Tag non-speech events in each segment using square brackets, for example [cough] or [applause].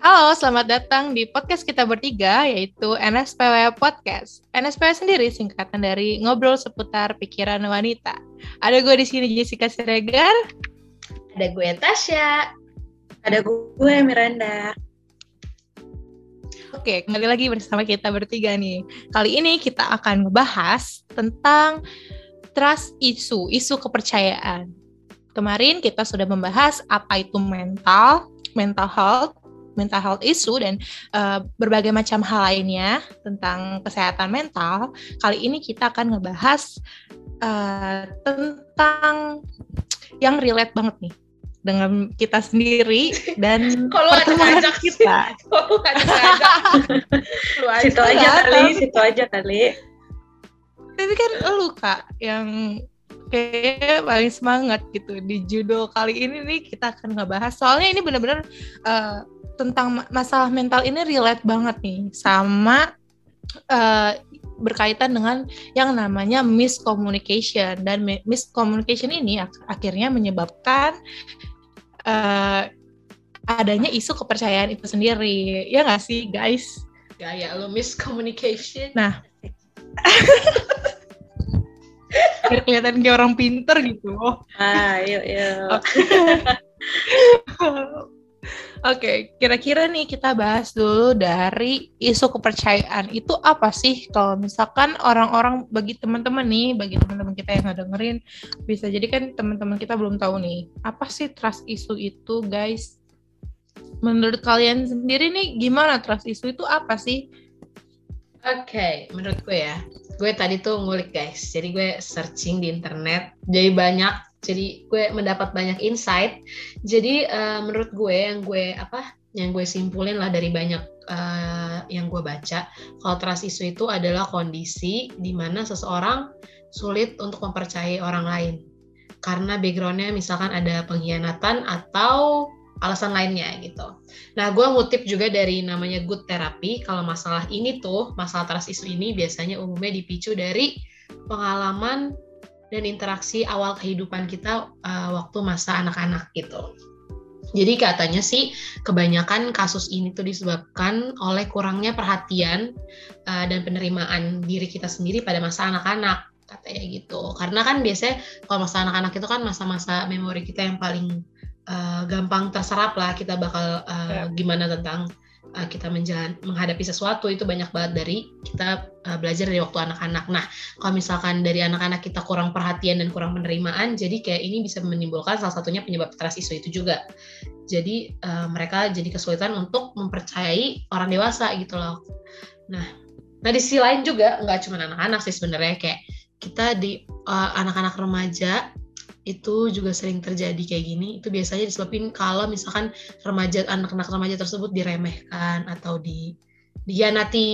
Halo, selamat datang di podcast kita bertiga, yaitu NSPW Podcast. NSPW sendiri singkatan dari ngobrol seputar pikiran wanita. Ada gue di sini Jessica Siregar. Ada gue Tasya. Ada gue Miranda. Oke, kembali lagi bersama kita bertiga nih. Kali ini kita akan ngebahas tentang trust isu, isu kepercayaan. Kemarin kita sudah membahas apa itu mental, mental health, mental health issue dan uh, berbagai macam hal lainnya tentang kesehatan mental. Kali ini kita akan ngebahas uh, tentang yang relate banget nih dengan kita sendiri dan [laughs] kalau ada kita. [laughs] Kalau ada situ aja kali, situ aja kali. Tapi kan lu kak yang kayak paling semangat gitu di judul kali ini nih kita akan ngebahas soalnya ini benar-benar uh, tentang masalah mental ini relate banget nih sama uh, berkaitan dengan yang namanya miscommunication dan miscommunication ini ak akhirnya menyebabkan uh, adanya isu kepercayaan itu sendiri ya nggak sih guys? Gaya lo miscommunication. Nah, [laughs] biar kelihatan kayak orang pinter gitu. Ah, yuk [laughs] yuk. Oke, okay, kira-kira nih kita bahas dulu dari isu kepercayaan itu apa sih? Kalau misalkan orang-orang bagi teman-teman nih, bagi teman-teman kita yang dengerin, bisa jadi kan teman-teman kita belum tahu nih, apa sih trust isu itu, guys? Menurut kalian sendiri nih, gimana trust isu itu apa sih? Oke, okay, menurut gue ya, gue tadi tuh ngulik guys, jadi gue searching di internet, jadi banyak jadi gue mendapat banyak insight. Jadi uh, menurut gue yang gue apa yang gue simpulin lah dari banyak uh, yang gue baca kalau trust issue itu adalah kondisi di mana seseorang sulit untuk mempercayai orang lain. Karena backgroundnya misalkan ada pengkhianatan atau alasan lainnya gitu. Nah, gue ngutip juga dari namanya good therapy. Kalau masalah ini tuh, masalah trust issue ini biasanya umumnya dipicu dari pengalaman dan interaksi awal kehidupan kita uh, waktu masa anak-anak gitu. Jadi katanya sih kebanyakan kasus ini tuh disebabkan oleh kurangnya perhatian uh, dan penerimaan diri kita sendiri pada masa anak-anak katanya gitu. Karena kan biasanya kalau masa anak-anak itu kan masa-masa memori kita yang paling uh, gampang terserap lah kita bakal uh, gimana tentang uh, kita menjalan menghadapi sesuatu itu banyak banget dari kita uh, belajar dari waktu anak-anak. Nah, kalau misalkan dari anak-anak kita kurang perhatian dan kurang penerimaan, jadi kayak ini bisa menimbulkan salah satunya penyebab trust isu itu juga. Jadi uh, mereka jadi kesulitan untuk mempercayai orang dewasa gitu loh. Nah, nah di sisi lain juga nggak cuma anak-anak sih sebenarnya kayak kita di anak-anak uh, remaja itu juga sering terjadi kayak gini itu biasanya disebabkan kalau misalkan remaja anak-anak remaja tersebut diremehkan atau di dihianati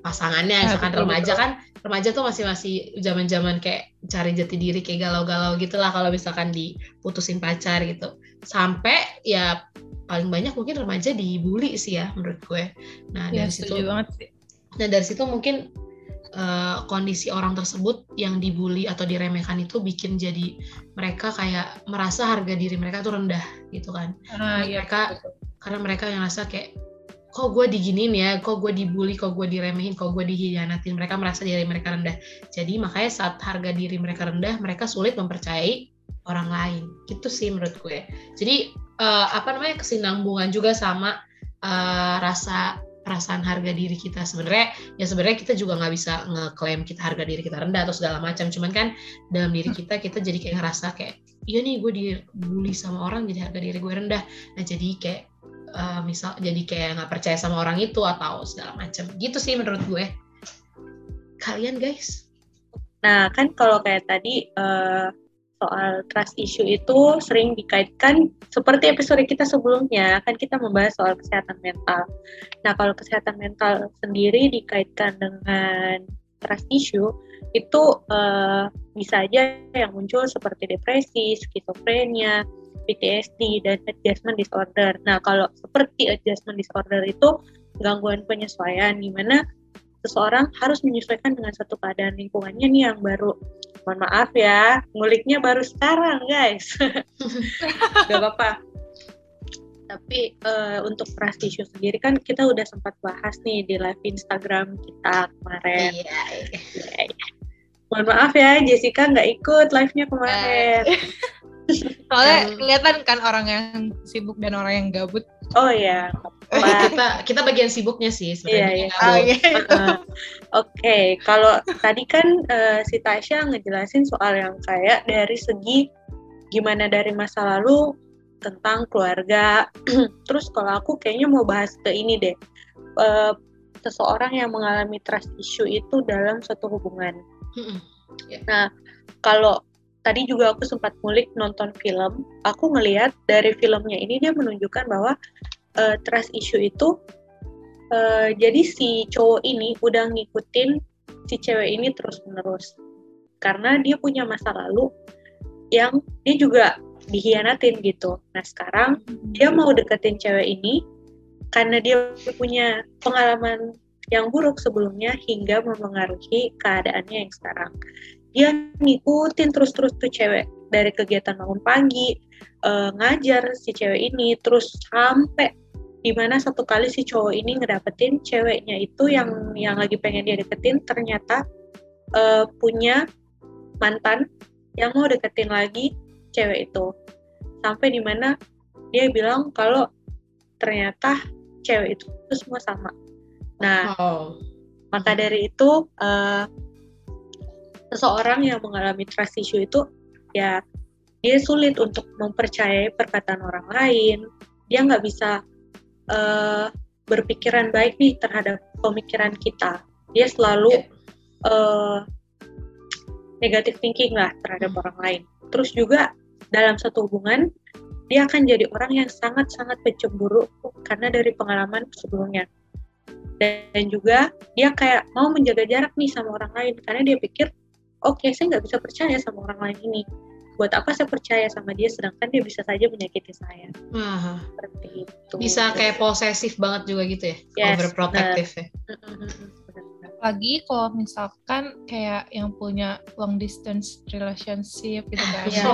pasangannya ya, misalkan betul, remaja betul. kan remaja tuh masih masih zaman zaman kayak cari jati diri kayak galau-galau gitulah kalau misalkan diputusin pacar gitu sampai ya paling banyak mungkin remaja dibully sih ya menurut gue nah ya, dari situ banget sih. nah dari situ mungkin uh, kondisi orang tersebut yang dibully atau diremehkan itu bikin jadi mereka kayak merasa harga diri mereka tuh rendah gitu kan ah, iya, mereka betul. karena mereka yang rasa kayak kok gue diginin ya, kok gue dibully, kok gue diremehin, kok gue dihianatin, mereka merasa diri mereka rendah. Jadi makanya saat harga diri mereka rendah, mereka sulit mempercayai orang lain. Gitu sih menurut gue. Jadi uh, apa namanya kesinambungan juga sama uh, rasa perasaan harga diri kita sebenarnya ya sebenarnya kita juga nggak bisa ngeklaim kita harga diri kita rendah atau segala macam. Cuman kan dalam diri kita kita jadi kayak ngerasa kayak iya nih gue dibully sama orang jadi harga diri gue rendah. Nah jadi kayak uh, misal jadi kayak nggak percaya sama orang itu atau segala macam. Gitu sih menurut gue. Kalian guys. Nah kan kalau kayak tadi uh, soal trust issue itu sering dikaitkan seperti episode kita sebelumnya kan kita membahas soal kesehatan mental. Nah kalau kesehatan mental sendiri dikaitkan dengan trust issue itu uh, bisa aja yang muncul seperti depresi, skizofrenia, PTSD dan adjustment disorder. Nah kalau seperti adjustment disorder itu gangguan penyesuaian di mana seseorang harus menyesuaikan dengan satu keadaan lingkungannya nih yang baru. Mohon maaf ya, nguliknya baru sekarang guys. [laughs] Gak apa-apa. Tapi uh, untuk trust issue sendiri kan kita udah sempat bahas nih di live Instagram kita kemarin. Iya. iya. iya. Mohon maaf ya Jessica nggak ikut live-nya kemarin. Eh. [laughs] Soalnya kelihatan kan orang yang sibuk dan orang yang gabut. Oh iya. kita kita bagian sibuknya sih sebenarnya. Iya, iya. Oh, iya. uh, [laughs] Oke, okay. kalau tadi kan uh, si Tasya ngejelasin soal yang kayak dari segi gimana dari masa lalu tentang keluarga. [clears throat] Terus kalau aku kayaknya mau bahas ke ini deh. Uh, seseorang yang mengalami trust issue itu dalam suatu hubungan. Yeah. Nah, kalau tadi juga aku sempat ngulik nonton film, aku ngelihat dari filmnya ini dia menunjukkan bahwa uh, trust issue itu uh, jadi si cowok ini udah ngikutin si cewek ini terus menerus karena dia punya masa lalu yang dia juga dihianatin gitu. Nah sekarang dia mau deketin cewek ini karena dia punya pengalaman yang buruk sebelumnya hingga mempengaruhi keadaannya yang sekarang dia ngikutin terus-terus tuh cewek dari kegiatan bangun pagi uh, ngajar si cewek ini terus sampai di mana satu kali si cowok ini ngedapetin ceweknya itu yang yang lagi pengen dia deketin ternyata uh, punya mantan yang mau deketin lagi cewek itu sampai di mana dia bilang kalau ternyata cewek itu, semua sama nah oh. maka dari itu uh, seseorang yang mengalami trust issue itu ya dia sulit untuk mempercayai perkataan orang lain. Dia nggak bisa uh, berpikiran baik nih terhadap pemikiran kita. Dia selalu uh, negative thinking lah terhadap orang lain. Terus juga dalam satu hubungan dia akan jadi orang yang sangat-sangat pencemburu karena dari pengalaman sebelumnya. Dan juga dia kayak mau menjaga jarak nih sama orang lain karena dia pikir oke okay, saya nggak bisa percaya sama orang lain ini. Buat apa saya percaya sama dia sedangkan dia bisa saja menyakiti saya? Uh-huh. seperti itu. Bisa kayak posesif banget juga gitu ya? Yes, overprotective ya? Lagi kalau misalkan kayak yang punya long distance relationship gitu kan. [laughs] Yeah.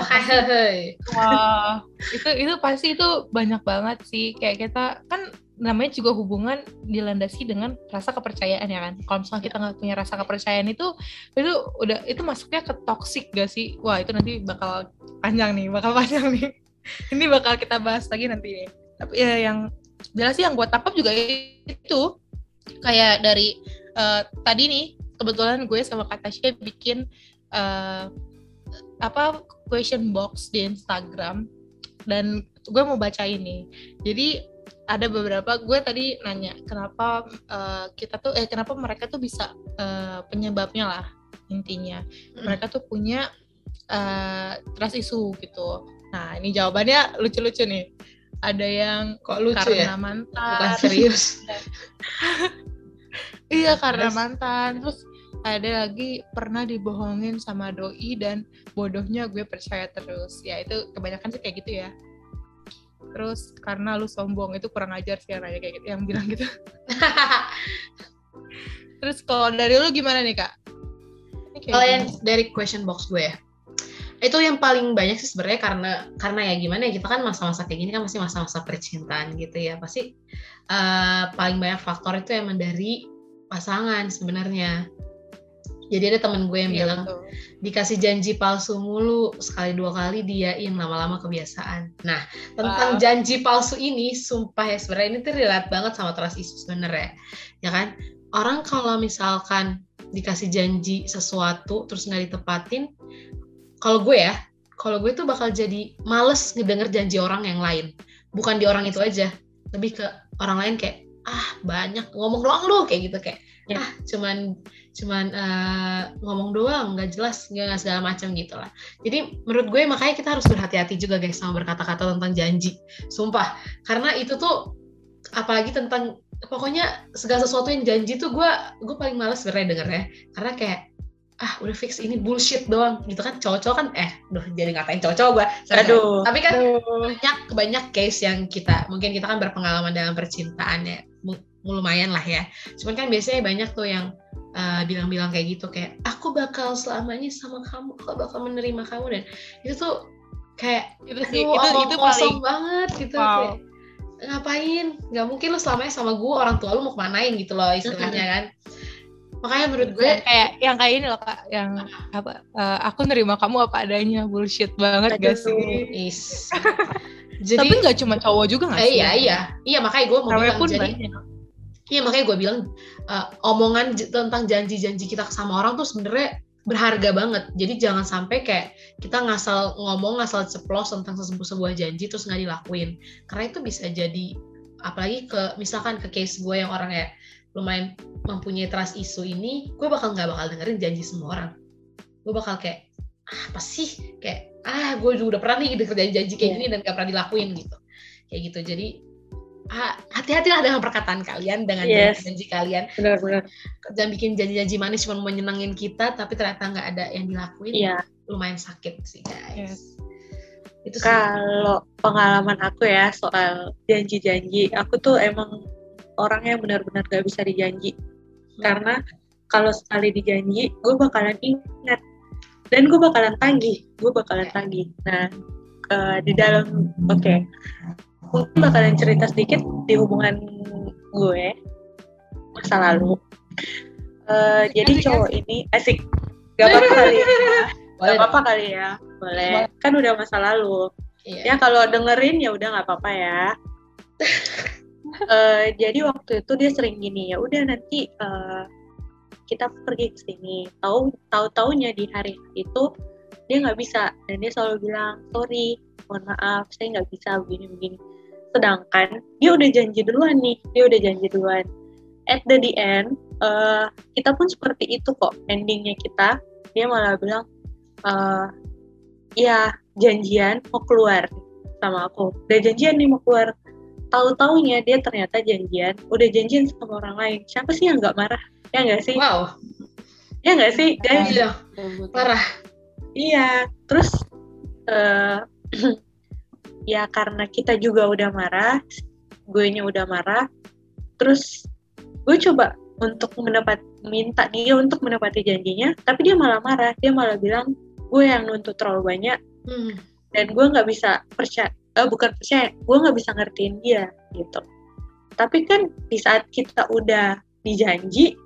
wah itu itu pasti itu banyak banget sih. Kayak kita kan namanya juga hubungan dilandasi dengan rasa kepercayaan ya kan. Kalau misalnya kita nggak punya rasa kepercayaan itu itu udah itu masuknya ke toxic gak sih? Wah itu nanti bakal panjang nih, bakal panjang nih. [laughs] Ini bakal kita bahas lagi nanti deh. Tapi ya yang jelas sih yang gue tangkap juga itu kayak dari uh, tadi nih kebetulan gue sama Kak Tasya bikin uh, apa question box di Instagram dan gue mau baca ini. Jadi ada beberapa gue tadi nanya kenapa uh, kita tuh eh kenapa mereka tuh bisa uh, penyebabnya lah intinya. Hmm. mereka tuh punya uh, trust issue gitu. Nah ini jawabannya lucu-lucu nih. Ada yang kok lucu karena ya? mantan. Bukan serius. [laughs] Iya karena mantan. Terus ada lagi pernah dibohongin sama doi dan bodohnya gue percaya terus. Ya itu kebanyakan sih kayak gitu ya terus karena lu sombong itu kurang ajar sih kayak gitu yang bilang gitu. [laughs] Terus kalau dari lu gimana nih kak? Kalau yang dari question box gue ya itu yang paling banyak sih sebenarnya karena karena ya gimana ya kita kan masa-masa kayak gini kan masih masa-masa percintaan gitu ya pasti uh, paling banyak faktor itu emang dari pasangan sebenarnya jadi ada temen gue yang iya, bilang betul. dikasih janji palsu mulu sekali dua kali diain lama-lama kebiasaan. Nah tentang wow. janji palsu ini, sumpah ya sebenarnya ini tuh relate banget sama trust issue sebenarnya, ya kan? Orang kalau misalkan dikasih janji sesuatu terus nggak ditepatin, kalau gue ya, kalau gue tuh bakal jadi males ngedenger janji orang yang lain, bukan di orang itu aja, lebih ke orang lain kayak ah banyak ngomong doang lu kayak gitu kayak ya. ah cuman cuman uh, ngomong doang nggak jelas nggak segala macam gitu lah. Jadi menurut gue makanya kita harus berhati-hati juga guys sama berkata-kata tentang janji. Sumpah. Karena itu tuh apalagi tentang pokoknya segala sesuatu yang janji tuh gue gue paling males sebenarnya denger ya. Karena kayak ah udah fix ini bullshit doang. Gitu kan cowok-cowok kan eh duh jadi ngatain cowok-cowok gue aduh. Tapi kan aduh. banyak banyak case yang kita mungkin kita kan berpengalaman dalam percintaan ya lumayan lah ya. Cuman kan biasanya banyak tuh yang eh, bilang-bilang kayak gitu kayak aku bakal selamanya sama kamu aku bakal menerima kamu. Dan itu tuh kayak itu sih itu itu paling banget gitu wow. kayak, ngapain? Nggak mungkin lu selamanya sama gue orang tua lu mau kemanain gitu loh istilahnya kan. Makanya menurut gue yang kayak yang kayak ini loh kak yang apa eh, aku nerima kamu apa adanya bullshit banget gak sih? is. Jadi tapi nggak cuma cowok juga nggak eh, sih? iya iya. Iya makanya gue mau bilang pun jadi banyak. Iya makanya gue bilang eh, omongan tentang janji-janji kita sama orang tuh sebenarnya berharga banget. Jadi jangan sampai kayak kita ngasal ngomong ngasal ceplos tentang sebuah sebuah janji terus nggak dilakuin. Karena itu bisa jadi apalagi ke misalkan ke case gue yang orang ya lumayan mempunyai trust isu ini gue bakal nggak bakal dengerin janji semua orang. Gue bakal kayak ah, apa sih? Kayak ah gue juga udah pernah nih denger janji-janji kayak Iya. gini dan gak pernah dilakuin gitu. Kayak gitu. Jadi hati-hatilah dengan perkataan kalian dengan Yes. janji kalian. Benar-benar. Jangan bikin janji-janji manis cuma menyenangin kita tapi ternyata nggak ada yang dilakuin. Iya. Lumayan sakit sih guys. Yes. itu kalau pengalaman aku ya soal janji-janji aku tuh emang orang yang benar-benar gak bisa dijanji. Karena kalau sekali dijanji gue bakalan ingat. Dan gue bakalan tagih gue bakalan tagih. Nah eh, di dalam oke mungkin bakalan cerita sedikit di hubungan gue masa lalu. Eh, jadi Asik, cowok ini asik. Gak apa-apa kali ya. [laughs] Boleh gak apa-apa kali ya. Boleh. Kan udah masa lalu. Iya. ya kalau dengerin ya udah nggak apa-apa ya. [laughs] Eh, jadi waktu itu dia sering gini ya udah nanti eh, kita pergi ke sini. Tahu tahu taunya di hari itu dia nggak bisa. Dan dia selalu bilang sorry mohon maaf saya nggak bisa begini begini sedangkan dia udah janji duluan nih dia udah janji duluan. At the, the end eh, kita pun seperti itu kok endingnya kita. Dia malah bilang eh, ya janjian mau keluar sama aku. Udah janjian nih mau keluar. Tahu taunya dia ternyata janjian udah janjian sama orang lain. Siapa sih yang nggak marah? Ya nggak sih? Wow. Ya nggak sih? Guys iya. Parah iya. Terus eh [clears throat] ya karena kita juga udah marah gue nya udah marah terus gue coba untuk mendapat minta dia untuk menepati janjinya tapi dia malah marah dia malah bilang gue yang nuntut terlalu banyak. Hmm. dan gue nggak bisa percaya eh, bukan percaya gue nggak bisa ngertiin dia gitu. Tapi kan di saat kita udah dijanji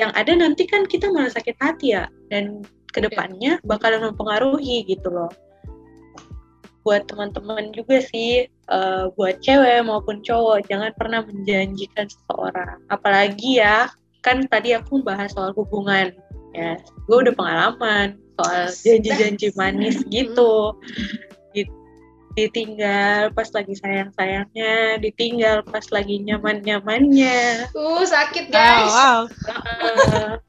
yang ada nanti kan kita malah sakit hati ya dan ke depannya bakalan mempengaruhi gitu loh buat teman-teman juga sih eh, buat cewek maupun cowok jangan pernah menjanjikan seseorang. Apalagi ya kan tadi aku bahas soal hubungan ya. Gue udah pengalaman soal janji-janji manis [laughs] gitu. Di- ditinggal pas lagi sayang-sayangnya ditinggal pas lagi nyaman-nyamannya. Uh sakit guys. Wow. [laughs]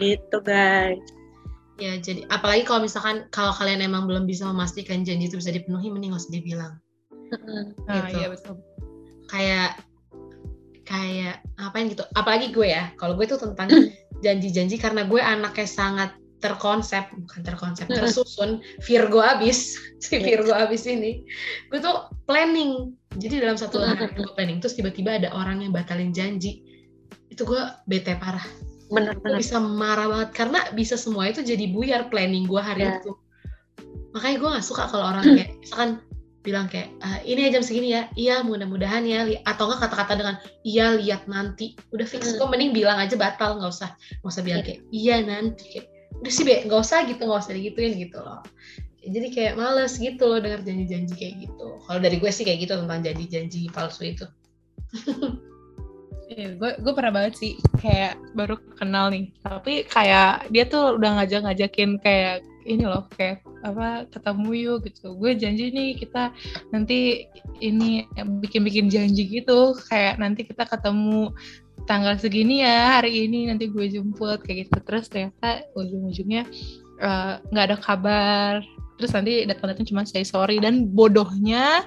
Eh, gitu guys ya jadi apalagi kalau misalkan kalau kalian emang belum bisa memastikan janji itu bisa dipenuhi mending nggak usah dibilang. Nah, Gitu. iya betul. kayak kayak apain gitu. Apalagi gue ya kalau gue tuh tentang janji-janji karena gue anaknya sangat terkonsep bukan terkonsep tersusun Virgo abis [laughs] si Iya. Virgo abis ini gue tuh planning. Jadi dalam satu hari gue planning terus tiba-tiba ada orang yang batalin janji. Itu gue bete parah gue bener-bener bisa marah banget karena bisa semua itu jadi buyar planning gue hari Ya. itu. Makanya gue nggak suka kalau orang kayak misalkan bilang kayak "Ah, ini ya jam segini ya. Iya mudah-mudahan ya li-" atau enggak kata-kata dengan iya lihat nanti. Udah fix Hmm. gue mending bilang aja batal nggak usah nggak usah bilang Iya. kayak iya nanti. Kayak udah sih be nggak usah gitu nggak usah digituin gitu loh. Jadi kayak males gitu loh dengar janji-janji kayak gitu. Kalau dari gue sih kayak gitu tentang janji-janji palsu itu [laughs] Iya, gue gue pernah banget sih kayak baru kenal nih, tapi kayak dia tuh udah ngajak-ngajakin kayak ini loh kayak apa ketemu yuk gitu. Gue janji nih kita nanti ini bikin-bikin janji gitu, kayak nanti kita ketemu tanggal segini ya hari ini nanti gue jemput kayak gitu terus ternyata ujung-ujungnya eh, nggak ada kabar terus nanti datang-datang cuma say sorry dan bodohnya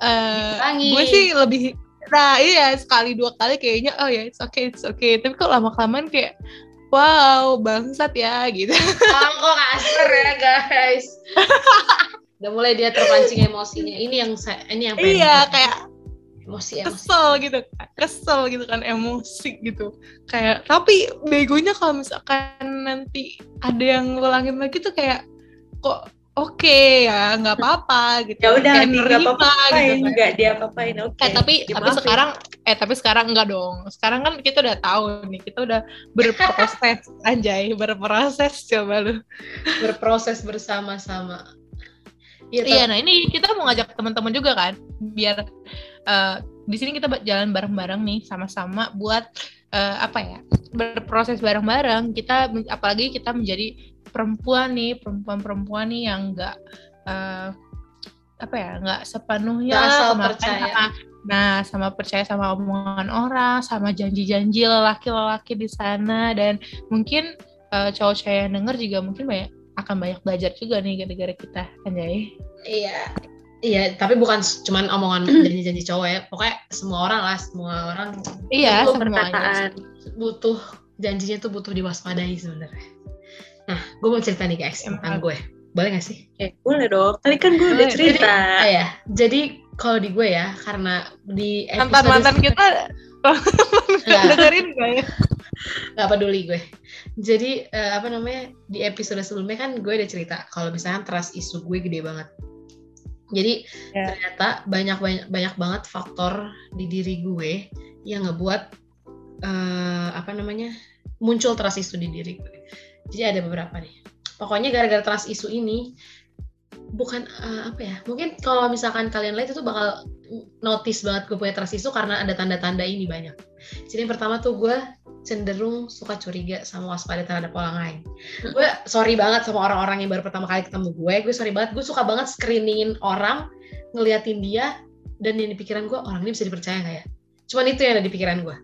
eh, Dibilangin. gue sih lebih nah iya sekali dua kali kayaknya oh ya it's okay it's okay. Tapi kok lama kelamaan kayak wow bangsat ya gitu. Ah kok kasar ya guys. [laughs] Udah mulai dia terpancing emosinya. Ini yang saya ini yang pengen iya kayak emosi emosi. kesel gitu kesel gitu kan emosi gitu. Kayak tapi begonya kalau misalkan nanti ada yang ngulangin lagi tuh kayak kok oke ya nggak apa-apa gitu ya udah nggak apa-apain gitu kan. nggak dia apa-apain oke Eh tapi tapi Dimaafin. sekarang eh tapi sekarang enggak dong. Sekarang kan kita udah tahu nih, kita udah berproses [laughs] anjay, berproses coba lu. berproses bersama-sama Iya, Iya, nah ini kita mau ngajak teman-teman juga kan, biar eh, di sini kita jalan bareng-bareng nih sama-sama buat eh, apa ya? berproses bareng-bareng. Kita apalagi kita menjadi perempuan nih, perempuan-perempuan nih yang enggak eh, apa ya, sepenuhnya Nggak asal kemakan percaya. sama- Nah, sama percaya sama omongan orang, sama janji-janji lelaki-lelaki di sana dan mungkin eh, cowok-cowok yang denger juga mungkin banyak akan banyak belajar juga nih gara-gara kita, anjay. Iya. Iya, tapi bukan cuman omongan [clears throat] janji-janji cowok ya. Pokoknya semua orang lah, semua orang Iya, semuanya. perkataan butuh janjinya tuh butuh diwaspadai sebenarnya. Nah, gue mau cerita nih guys Emang. tentang gue. Boleh gak sih? Eh, boleh dong tadi kan gue udah cerita Ah, ya. Jadi kalau di gue ya, karena di Mantan-mantan kita Nggak. dengerin gak ya? nggak peduli gue. Jadi eh, apa namanya di episode sebelumnya kan gue udah cerita kalau misalnya trust isu gue gede banget. Jadi Ya. ternyata banyak banyak banyak banget faktor di diri gue yang ngebuat eh, apa namanya muncul trust isu di diri gue. Jadi ada beberapa nih. Pokoknya gara-gara trust isu ini bukan eh, apa ya? Mungkin kalau misalkan kalian lihat itu bakal notice banget gue punya trust isu karena ada tanda-tanda ini banyak. Jadi yang pertama tuh gue cenderung suka curiga sama waspada terhadap orang lain. Gue sorry banget sama orang-orang yang baru pertama kali ketemu gue. Gue sorry banget. Gue suka banget screeningin orang, ngeliatin dia, dan yang di pikiran gue orang ini bisa dipercaya nggak ya? Cuman itu yang ada di pikiran gue.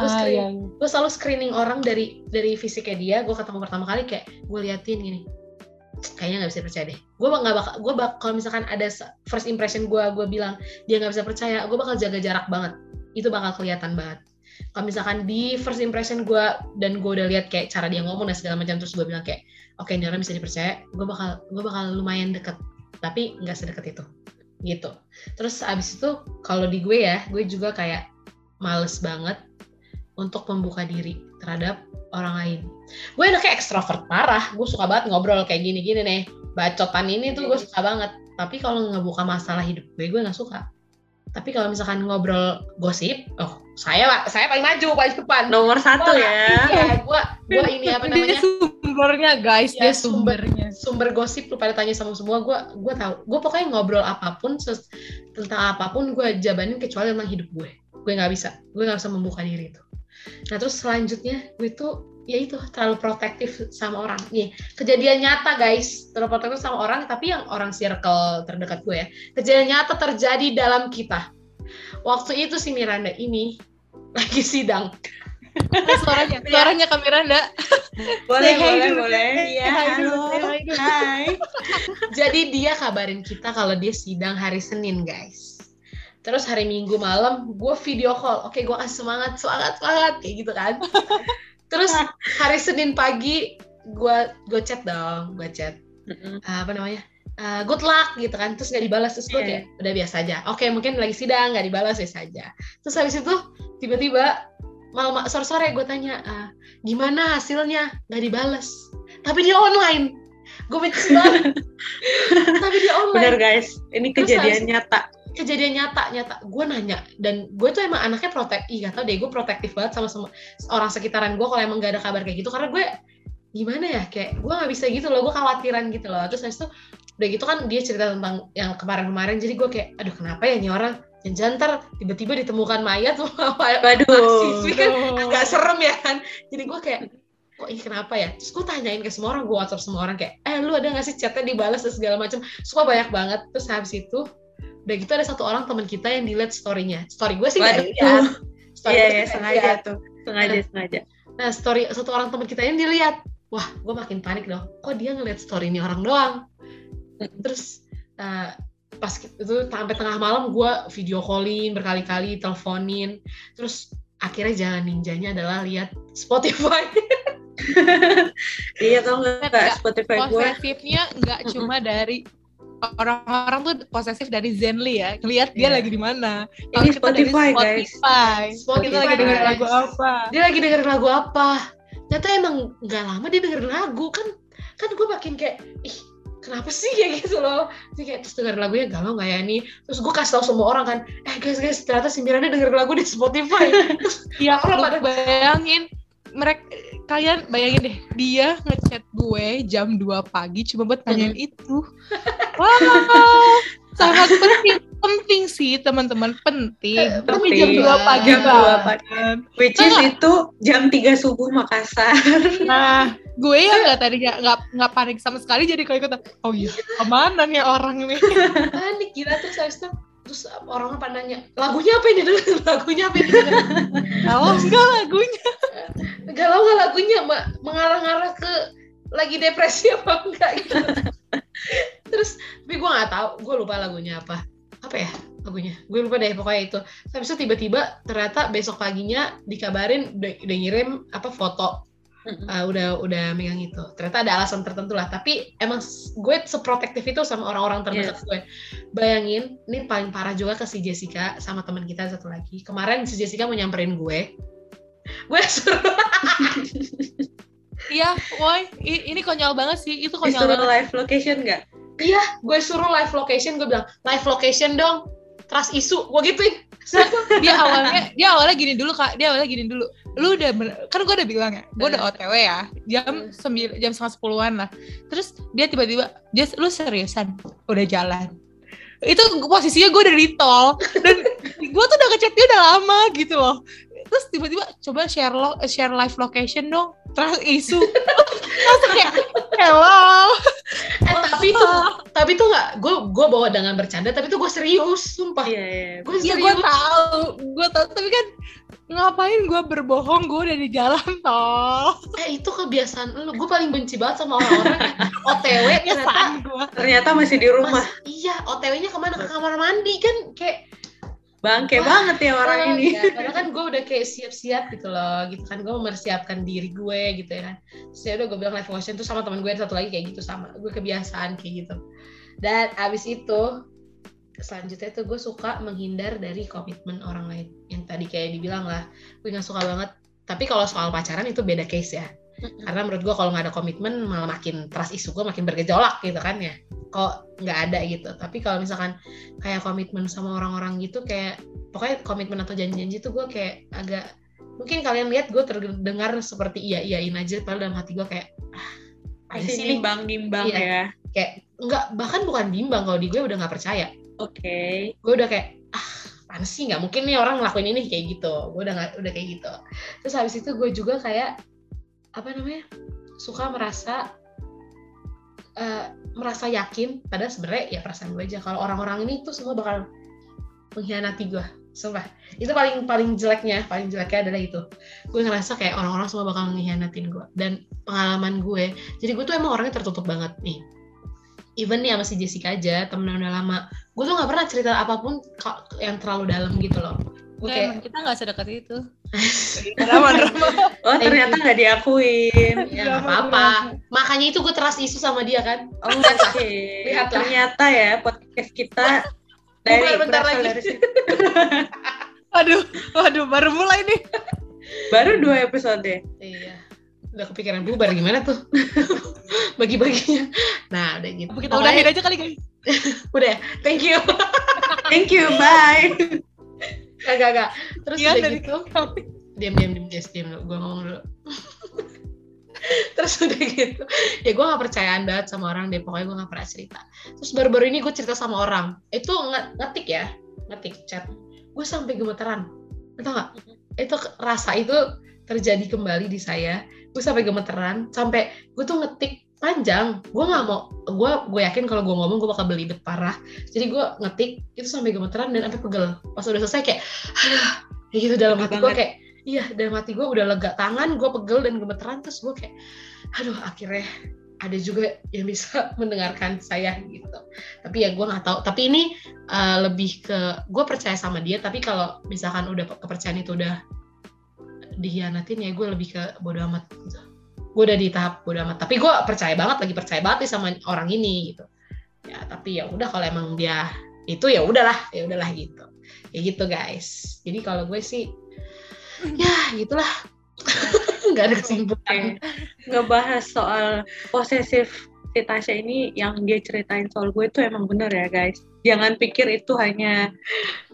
Gue Ah, screen- iya. gue selalu screening orang dari dari fisiknya dia. Gue ketemu pertama kali kayak gue liatin gini. Kayaknya nggak bisa percaya deh. Gue nggak bakal, gue bak kalau misalkan ada first impression gue, gue bilang dia nggak bisa percaya, gue bakal jaga jarak banget. Itu bakal kelihatan banget kalau misalkan di first impression gue dan gue udah lihat kayak cara dia ngomong dan segala macam terus gue bilang kayak oke ini orang bisa dipercaya gue bakal gue bakal lumayan deket tapi nggak sedekat itu gitu terus abis itu kalau di gue ya gue juga kayak males banget untuk membuka diri terhadap orang lain gue anaknya ekstrovert parah gue suka banget ngobrol kayak gini-gini nih bacotan ini tuh gue suka banget tapi kalau ngebuka masalah hidup gue gue nggak suka tapi kalau misalkan ngobrol gosip, oh saya saya paling maju paling depan. nomor satu Wah, ya Iya, gua gua ini apa Dia namanya sumbernya guys, Ya, dia sumber. sumbernya. sumber gosip lu pada tanya sama semua gua gua tahu. Gua pokoknya ngobrol apa pun ses- tentang apa pun gua jabanin kecuali tentang hidup gue. Gue nggak bisa, gue nggak bisa membuka diri itu. Nah terus selanjutnya gue tuh ya itu terlalu protektif sama orang. Nih kejadian nyata guys, terlalu protektif sama orang tapi yang orang circle terdekat gue ya. Kejadian nyata terjadi dalam kita. Waktu itu si Miranda ini [laughs] lagi sidang. Eh, suaranya, [laughs] suaranya Kak Miranda. boleh hi boleh dulu, boleh iya halo hai [laughs] Jadi dia kabarin kita kalau dia sidang hari Senin, guys. Terus hari Minggu malam gue video call. Oke, gue kasih semangat, semangat, semangat kayak gitu kan. Terus hari Senin pagi gue gue chat dong, gue chat. Ah, apa namanya? Ah, good luck gitu kan. Terus nggak dibalas terus gue Iya. kayak udah biasa aja. Oke, mungkin lagi sidang nggak dibalas biasa aja. Terus habis itu tiba-tiba malam sore-sore gue tanya "Ah, gimana hasilnya nggak dibalas. Tapi dia online. Gue benci banget. [laughs] Tapi dia online bener guys ini Terus kejadian nyata kejadian nyata nyata. Gue nanya dan gue tuh emang anaknya protek ih gak tau deh gue protektif banget sama semua orang sekitaran gue kalau emang gak ada kabar kayak gitu karena gue gimana ya kayak gue nggak bisa gitu loh gue khawatiran gitu loh. Terus habis itu udah gitu kan dia cerita tentang yang kemarin-kemarin jadi gue kayak aduh kenapa ya nih orang? Dan jantar tiba-tiba ditemukan mayat [laughs] sama waduh mahasiswi kan agak serem ya kan? Jadi gue kayak kok ini kenapa ya? Terus gue tanyain ke semua orang gue whatsapp semua orang kayak eh lu ada gak sih chatnya dibalas dan segala macam? Suka banyak banget. Terus habis itu udah gitu ada satu orang teman kita yang dilihat story-nya. Story gue sih nggak dilihat. Story iya gue sih ya nggak sengaja dilihat. tuh. Sengaja sengaja. Nah story satu orang teman kita yang dilihat. Wah gue makin panik dong. Kok dia ngeliat story ini orang doang? Terus eh, pas itu sampai tengah malam gue video callin berkali-kali teleponin. Terus akhirnya jalan ninjanya adalah lihat Spotify. [laughs] Iya tau Nggak, Spotify gue? Posesifnya nggak cuma dari orang-orang tuh posesif dari Zenly ya. Lihat dia Iya. lagi di mana. Ini Kalau kita dari Spotify, guys. Spotify. Spotify, Kita lagi dengerin guys. lagu apa? dia lagi dengerin lagu apa ternyata emang nggak lama dia dengerin lagu kan kan gue makin kayak ih kenapa sih kayak [laughs] gitu loh Jadi kayak terus denger lagunya galau gak ya nih terus gue kasih tau semua orang kan eh guys guys ternyata si Miranda denger lagu di Spotify [laughs] terus Iya, Orang pada- bayangin mereka kalian bayangin deh dia ngechat gue jam 2 pagi cuma buat nanyain itu. Wow, sangat penting penting sih teman-teman penting. Eh, Tapi jam 2 pagi Jam 2 banget. pagi. Which is itu jam 3 subuh Makassar. Nah, gue yang nggak tadi nggak nggak panik sama sekali jadi kalau ikutan. Oh iya, ke mana nih orang nih? [laughs] panik gila terus habis itu terus orang pada nanya lagunya apa ini? [laughs] Lagunya apa ini? Kalau enggak lagunya. galau nggak lagunya mbak mengarah-ngarah ke lagi depresi [laughs] apa enggak gitu. Terus tapi gue nggak tahu gue lupa lagunya apa. Apa ya lagunya? Gue lupa deh pokoknya itu. Itu tiba-tiba ternyata besok paginya dikabarin udah, udah ngirim apa foto uh, udah udah megang itu. Ternyata ada alasan tertentu lah. Tapi emang gue seprotektif itu sama orang-orang terdekat gue. Bayangin ini paling parah juga ke si Jessica sama teman kita satu lagi. Kemarin si Jessica mau nyamperin gue. Gue suruh. Iya, woi, ini konyol banget sih. Itu konyol Disuruh banget. live location nggak? iya gue suruh live location. Gue bilang live location dong. Trust isu. Gue gituin. Dia awalnya dia awalnya gini dulu kak. Dia awalnya gini dulu lu udah bener- kan gue udah bilang ya gue udah otw ya jam sembilan jam setengah sepuluhan lah. Terus dia tiba-tiba Jess lu seriusan? Udah jalan. Itu posisinya gue udah di tol. Dan [laughs] gue tuh udah ngechat dia udah lama gitu loh. Terus tiba-tiba coba share lo share live location dong. Terus isu. Langsung kayak hello. Eh tapi tuh tapi tuh nggak gue gue bawa dengan bercanda tapi tuh gue serius sumpah. Iya, iya. gue ya gue serius. tahu gue tahu. Tapi kan ngapain gue berbohong? Gue udah di jalan tol eh itu kebiasaan lu. Gue paling benci banget sama orang-orang. OTW ternyata Ternyata masih di rumah. Mas, iya OTW-nya ke mana? Ke kamar mandi kan? Kayak Bangke Wah, banget ya orang Oh, ini. ya, padahal kan gue udah kayak siap-siap gitu loh gitu kan. Gue mempersiapkan diri gue gitu ya kan. Terus ya udah gue bilang live motion tuh sama teman gue ada satu lagi kayak gitu sama. Gue kebiasaan kayak gitu. Dan abis itu selanjutnya tuh gue suka menghindar dari komitmen orang lain. Yang tadi kayak dibilang lah gue nggak suka banget. Tapi kalau soal pacaran itu beda case ya. Karena menurut gue kalau nggak ada komitmen malah makin trust isu gue makin bergejolak gitu kan ya. Kok nggak ada gitu. Tapi kalau misalkan kayak komitmen sama orang-orang gitu kayak pokoknya komitmen atau janji-janji tuh gue kayak agak mungkin kalian lihat gue terdengar seperti iya iyain aja padahal dalam hati gue kayak ah, sih nih nimbang-nimbang Iya. ya. kayak nggak bahkan bukan bimbang kalau di gue udah nggak percaya Oke. gue udah kayak ah apaan sih? Nggak mungkin nih orang ngelakuin ini kayak gitu. Gue udah nggak udah kayak gitu. Terus habis itu gue juga kayak apa namanya suka merasa eh, merasa yakin. Padahal sebenarnya ya perasaan gue aja. Kalau orang-orang ini tuh semua bakal mengkhianati gue sumpah. Itu paling paling jeleknya paling jeleknya adalah itu. Gue ngerasa kayak orang-orang semua bakal mengkhianatin gue dan pengalaman gue jadi gue tuh emang orangnya tertutup banget nih even nih sama si Jessica aja temen udah lama. Gue tuh nggak pernah cerita apa pun yang terlalu dalam gitu loh. Gue kayak emang kita nggak sedekat itu. [laughs] Drama-drama Oh ternyata nggak diakuin. ya nggak apa-apa. makanya itu gue teras isu sama dia kan? Oh, Oke. [laughs] Lihatlah. Ternyata ya podcast kita dari Bubar bentar lagi. dari waduh [laughs] waduh baru mulai nih. Baru dua episode. iya udah kepikiran bubar gimana tuh [laughs] bagi-baginya nah udah gitu Apa kita udahin aja kali guys [laughs] udah ya thank you [laughs] Thank you, bye. Gak, gak, Terus Iya, udah gitu, diam, diam, diam, Jess, diam dulu. Gue ngomong dulu. Terus udah gitu, ya gue gak percayaan banget sama orang deh, pokoknya gue gak pernah cerita. Terus baru-baru ini gue cerita sama orang, itu nge- ngetik ya, ngetik chat. Gue sampai gemeteran, tau gak? Itu ke- rasa itu terjadi kembali di saya. Gue sampai gemeteran, sampai gue tuh ngetik panjang. Gue nggak mau, gue gue yakin kalau gue ngomong gue bakal belibet parah. Jadi gue ngetik itu sampai gemeteran dan sampai pegel. Pas udah selesai kayak, aduh, [sighs] kayak gitu dalam hati gue kayak, iya dalam hati gue udah lega tangan, gue pegel dan gemeteran terus gue kayak, aduh akhirnya ada juga yang bisa [laughs] mendengarkan saya gitu. Tapi ya gue nggak tahu. Tapi ini uh, lebih ke gue percaya sama dia. Tapi kalau misalkan udah kepercayaan itu udah dihianatin ya gue lebih ke bodo amat gitu. Gue udah di tahap bodo amat. Tapi gue percaya banget lagi percaya banget nih sama orang ini gitu. Ya tapi ya udah kalau emang dia itu ya udahlah ya udahlah gitu. Ya gitu guys. Jadi kalau gue sih ya gitulah. [laughs] nggak ada kesimpulan. Ngebahas soal posesif si Tasya ini yang dia ceritain soal gue itu emang bener ya guys. Jangan pikir itu hanya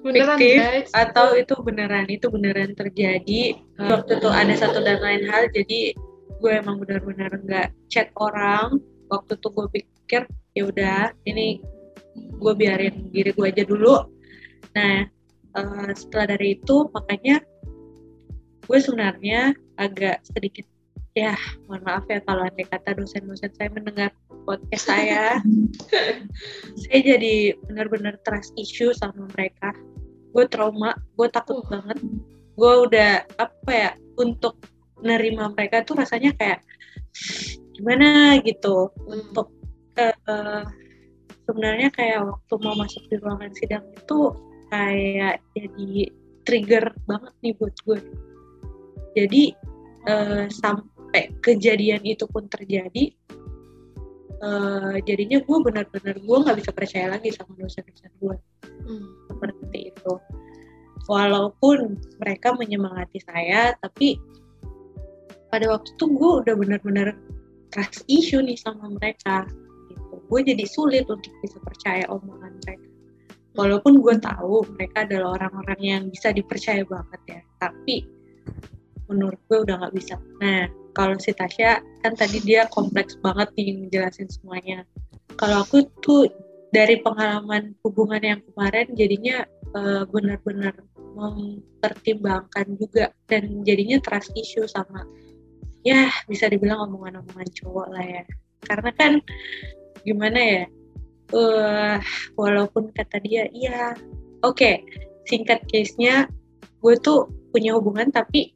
Beneran fiktif guys. atau itu beneran itu beneran terjadi. Waktu itu ada satu dan lain hal jadi gue emang benar-benar nggak chat orang. Waktu itu gue pikir ya udah ini gue biarin diri gue aja dulu. Nah eh, setelah dari itu makanya gue sebenarnya agak sedikit ya mohon maaf ya kalau andai kata dosen-dosen saya mendengar podcast saya. [laughs] Saya jadi benar-benar trust issue sama mereka. Gue trauma gue takut Uh. banget. Gue udah apa ya untuk nerima mereka tuh rasanya kayak gimana gitu? Untuk eh, eh, sebenarnya kayak waktu mau masuk di ruangan sidang itu kayak jadi trigger banget nih buat gue jadi eh, sampai kejadian itu pun terjadi eh, jadinya gue benar-benar gue nggak bisa percaya lagi sama dosen-dosen gue Hmm. seperti itu. Walaupun mereka menyemangati saya tapi pada waktu itu gue udah benar-benar trust issue nih sama mereka gitu. Gue jadi sulit untuk bisa percaya omongan mereka. Walaupun gue tahu mereka adalah orang-orang yang bisa dipercaya banget ya tapi menurut gue udah nggak bisa. Nah kalau si Tasya kan tadi dia kompleks banget nih ngejelasin semuanya. Kalau aku tuh dari pengalaman hubungan yang kemarin jadinya eh, benar-benar mempertimbangkan juga dan jadinya trust issue sama ya bisa dibilang omongan-omongan cowok lah ya. Karena kan gimana ya eh walaupun kata dia iya oke singkat case-nya gue tuh punya hubungan tapi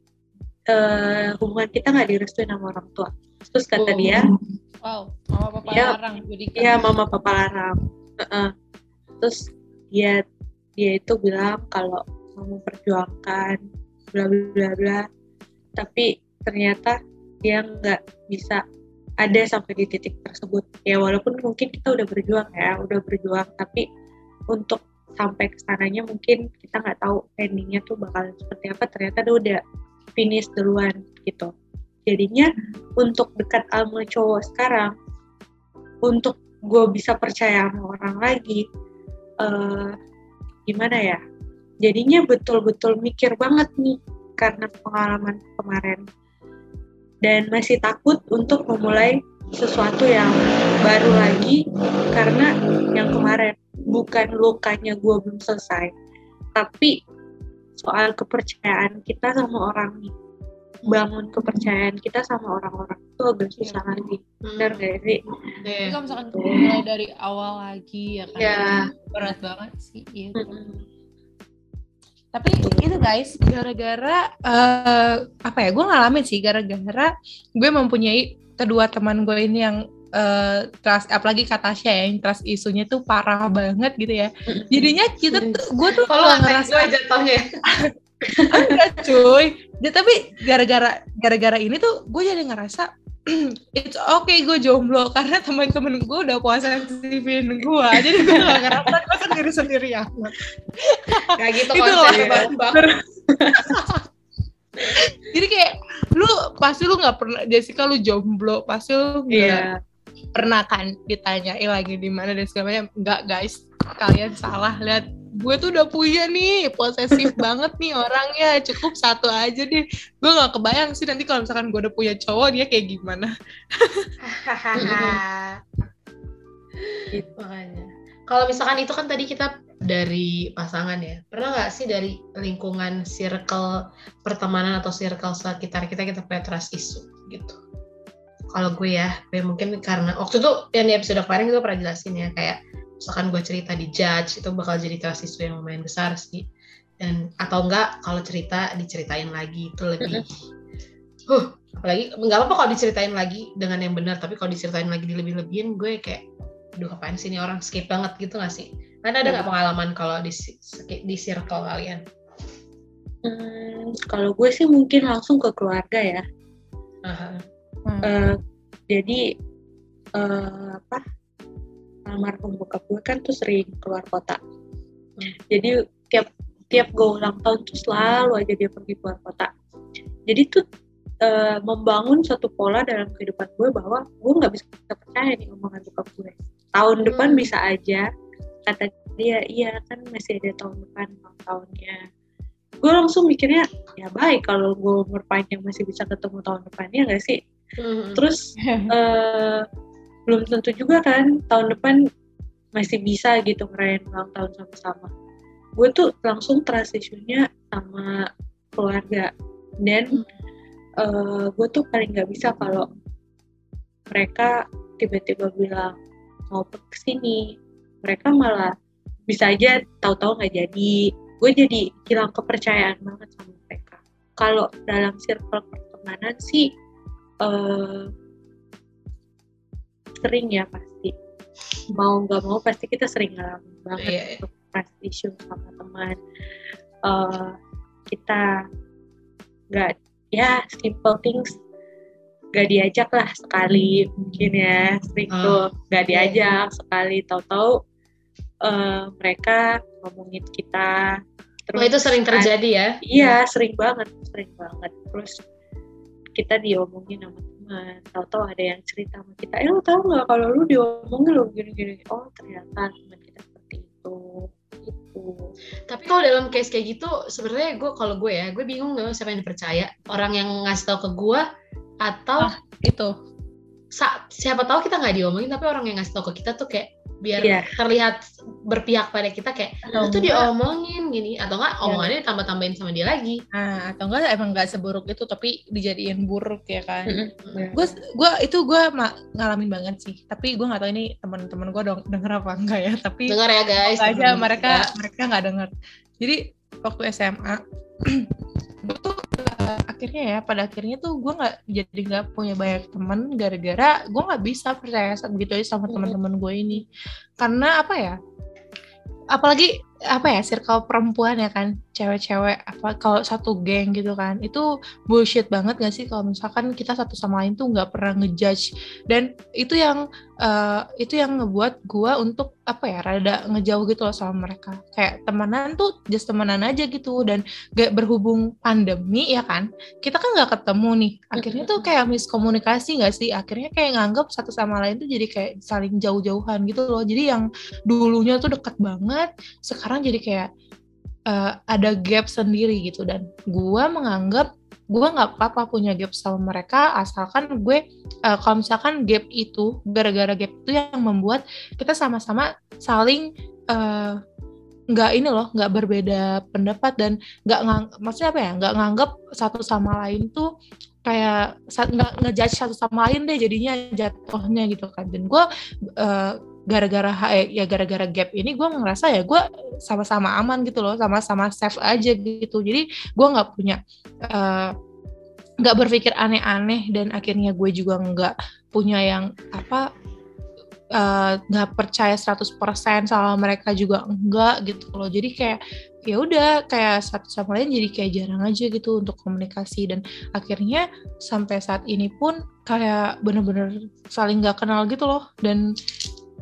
eh, hubungan kita nggak direstuin sama orang tua terus kata Oh. dia Wow, mama papa Iya. larang jadi kan. Iya mama papa larang. Heeh. Terus dia dia itu bilang kalau mau memperjuangkan bla bla bla bla. Tapi ternyata dia nggak bisa ada sampai di titik tersebut. Ya walaupun mungkin kita udah berjuang ya, udah berjuang tapi untuk sampai ke sananya mungkin kita nggak tahu endingnya tuh bakal seperti apa. Ternyata dia udah finish duluan gitu. Jadinya untuk dekat sama cowok sekarang untuk gue bisa percaya sama orang lagi eh gimana ya? Jadinya betul-betul mikir banget nih karena pengalaman kemarin. Dan masih takut untuk memulai sesuatu yang baru lagi karena yang kemarin bukan lukanya gue belum selesai. Tapi soal kepercayaan kita sama orang nih bangun kepercayaan kita sama orang-orang itu agak susah lagi benar gak sih Iya. kalau misalkan mulai dari awal lagi ya kan Ya. berat banget sih iya. Mm-mm. tapi itu guys gara-gara eh, apa ya gue ngalamin sih gara-gara gue mempunyai kedua teman gue ini yang eh, trust apalagi kata Tasya ya, yang trust isunya tuh parah banget gitu ya. Jadinya kita tuh gue tuh Kalau ngerasa gue jatuhnya. [laughs] enggak cuy. Ya, tapi gara-gara gara-gara ini tuh gue jadi ngerasa [clears throat] it's okay gue jomblo karena teman-teman gue udah puasa sensifin gue jadi gue gak ngerasa gue sendiri sendiri ya Kayak gitu Itu Bang. jadi kayak lu pasti lu nggak pernah Jessica lu jomblo pasti lu nggak Iya. Pernah kan ditanyain lagi di mana? Dan segala macam. Nggak guys. Kalian salah. Lihat gue tuh udah punya nih. Posesif [laughs] banget nih orangnya. Cukup satu aja deh. Gue nggak kebayang sih nanti kalau misalkan gue udah punya cowok dia kayak gimana. [laughs] Makanya. Kalau misalkan itu kan tadi kita dari pasangan ya. Pernah nggak sih dari lingkungan circle pertemanan atau circle sekitar kita kita punya trust issue gitu? Kalau gue ya, gue mungkin karena waktu itu yang di episode kemarin kita pernah jelasin ya kayak misalkan gue cerita di judge itu bakal jadi trust issue yang lumayan besar sih. Dan atau enggak kalau cerita diceritain lagi itu lebih huh, apalagi nggak apa-apa kalau diceritain lagi dengan yang benar tapi kalau diceritain lagi dilebih-lebihin gue kayak aduh apaan sih ini orang skip banget gitu gak sih? Kan ada nggak pengalaman kalau di di circle kalian? Hmm, kalau gue sih mungkin langsung ke keluarga ya. Aha. Eh, jadi eh, apa? Almarhum bokap gue kan tuh sering keluar kota. Hmm. Jadi tiap tiap gue ulang tahun tuh selalu aja dia pergi keluar kota. Jadi tuh eh, membangun suatu pola dalam kehidupan gue bahwa gue nggak bisa percaya nih omongan bokap gue tahun depan Hmm. bisa aja kata dia iya kan masih ada tahun depan ulang tahunnya gue langsung mikirnya ya baik kalau gue umur panjang masih bisa ketemu tahun depannya nggak sih Hmm. terus [laughs] eh, belum tentu juga kan tahun depan masih bisa gitu ngerayain ulang tahun sama-sama. Gue tuh langsung transisinya sama keluarga. Dan eh, gue tuh paling nggak bisa kalau mereka tiba-tiba bilang mau ke sini. Mereka malah bisa aja tahu-tahu nggak jadi. Gue jadi hilang kepercayaan banget sama mereka. Kalau dalam circle pertemanan sih eh, sering ya pasti mau nggak mau pasti kita sering ngalamin banget Iya, iya. untuk trust issue sama teman Eh, kita nggak ya simple things nggak diajak lah sekali mungkin ya sering Ah, tuh nggak iya. diajak sekali tahu-tahu eh, mereka ngomongin kita Oh itu sering terjadi ya? Iya, sering banget, sering banget. Terus kita diomongin sama teman, tahu-tahu ada yang cerita sama kita, eh lu tahu nggak kalau lu diomongin lu gini-gini, oh ternyata teman kita seperti itu, itu. Tapi kalau dalam case kayak gitu, sebenarnya gue kalau gue ya, gue bingung nggak siapa yang dipercaya. Orang yang ngasih tahu ke gue atau Ah. itu sa- siapa tahu kita nggak diomongin, tapi orang yang ngasih tahu ke kita tuh kayak biar Iya. terlihat berpihak pada kita kayak lu tuh enggak, diomongin gini atau enggak Iya. omongannya ditambah-tambahin sama dia lagi. nah, atau enggak emang nggak seburuk itu tapi dijadiin buruk ya kan gue gua itu gue ngalamin banget sih tapi gue nggak tahu ini teman-teman gue dong denger apa enggak ya tapi Dengar ya guys. Aja mereka kita. mereka nggak denger jadi waktu SMA [clears throat] gue tuh eh, akhirnya ya pada akhirnya tuh gue nggak jadi nggak punya banyak teman gara-gara gue nggak bisa percaya begitu aja sama teman-teman gue ini. Karena apa ya apalagi apa ya circle perempuan ya kan cewek-cewek apa kalau satu geng gitu kan itu bullshit banget gak sih? Kalau misalkan kita satu sama lain tuh nggak pernah ngejudge. Dan itu yang eh, itu yang ngebuat gua untuk apa ya rada ngejauh gitu loh sama mereka. Kayak temenan tuh just temenan aja gitu dan gak berhubung pandemi ya kan? Kita kan nggak ketemu nih. Akhirnya tuh kayak miskomunikasi nggak sih? Akhirnya kayak nganggap satu sama lain tuh jadi kayak saling jauh-jauhan gitu loh. Jadi yang dulunya tuh deket banget sekarang jadi kayak eh, ada gap sendiri gitu. Dan gua menganggap gua nggak apa-apa punya gap sama mereka asalkan gue eh, kalau misalkan gap itu gara-gara gap itu yang membuat kita sama-sama saling eh, nggak ini loh nggak berbeda pendapat dan nggak maksudnya apa ya nggak nganggap satu sama lain tuh kayak nggak ngejudge satu sama lain deh jadinya jatuhnya gitu kan. Dan gue eh, gara-gara eh, ya gara-gara gap ini gue ngerasa ya gue sama-sama aman gitu loh sama-sama safe aja gitu. Jadi gue nggak punya eh, nggak berpikir aneh-aneh dan akhirnya gue juga nggak punya yang apa eh, nggak percaya 100% sama mereka juga enggak gitu loh. Jadi kayak ya udah kayak satu sama lain jadi kayak jarang aja gitu untuk komunikasi. Dan akhirnya sampai saat ini pun kayak bener-bener saling nggak kenal gitu loh. Dan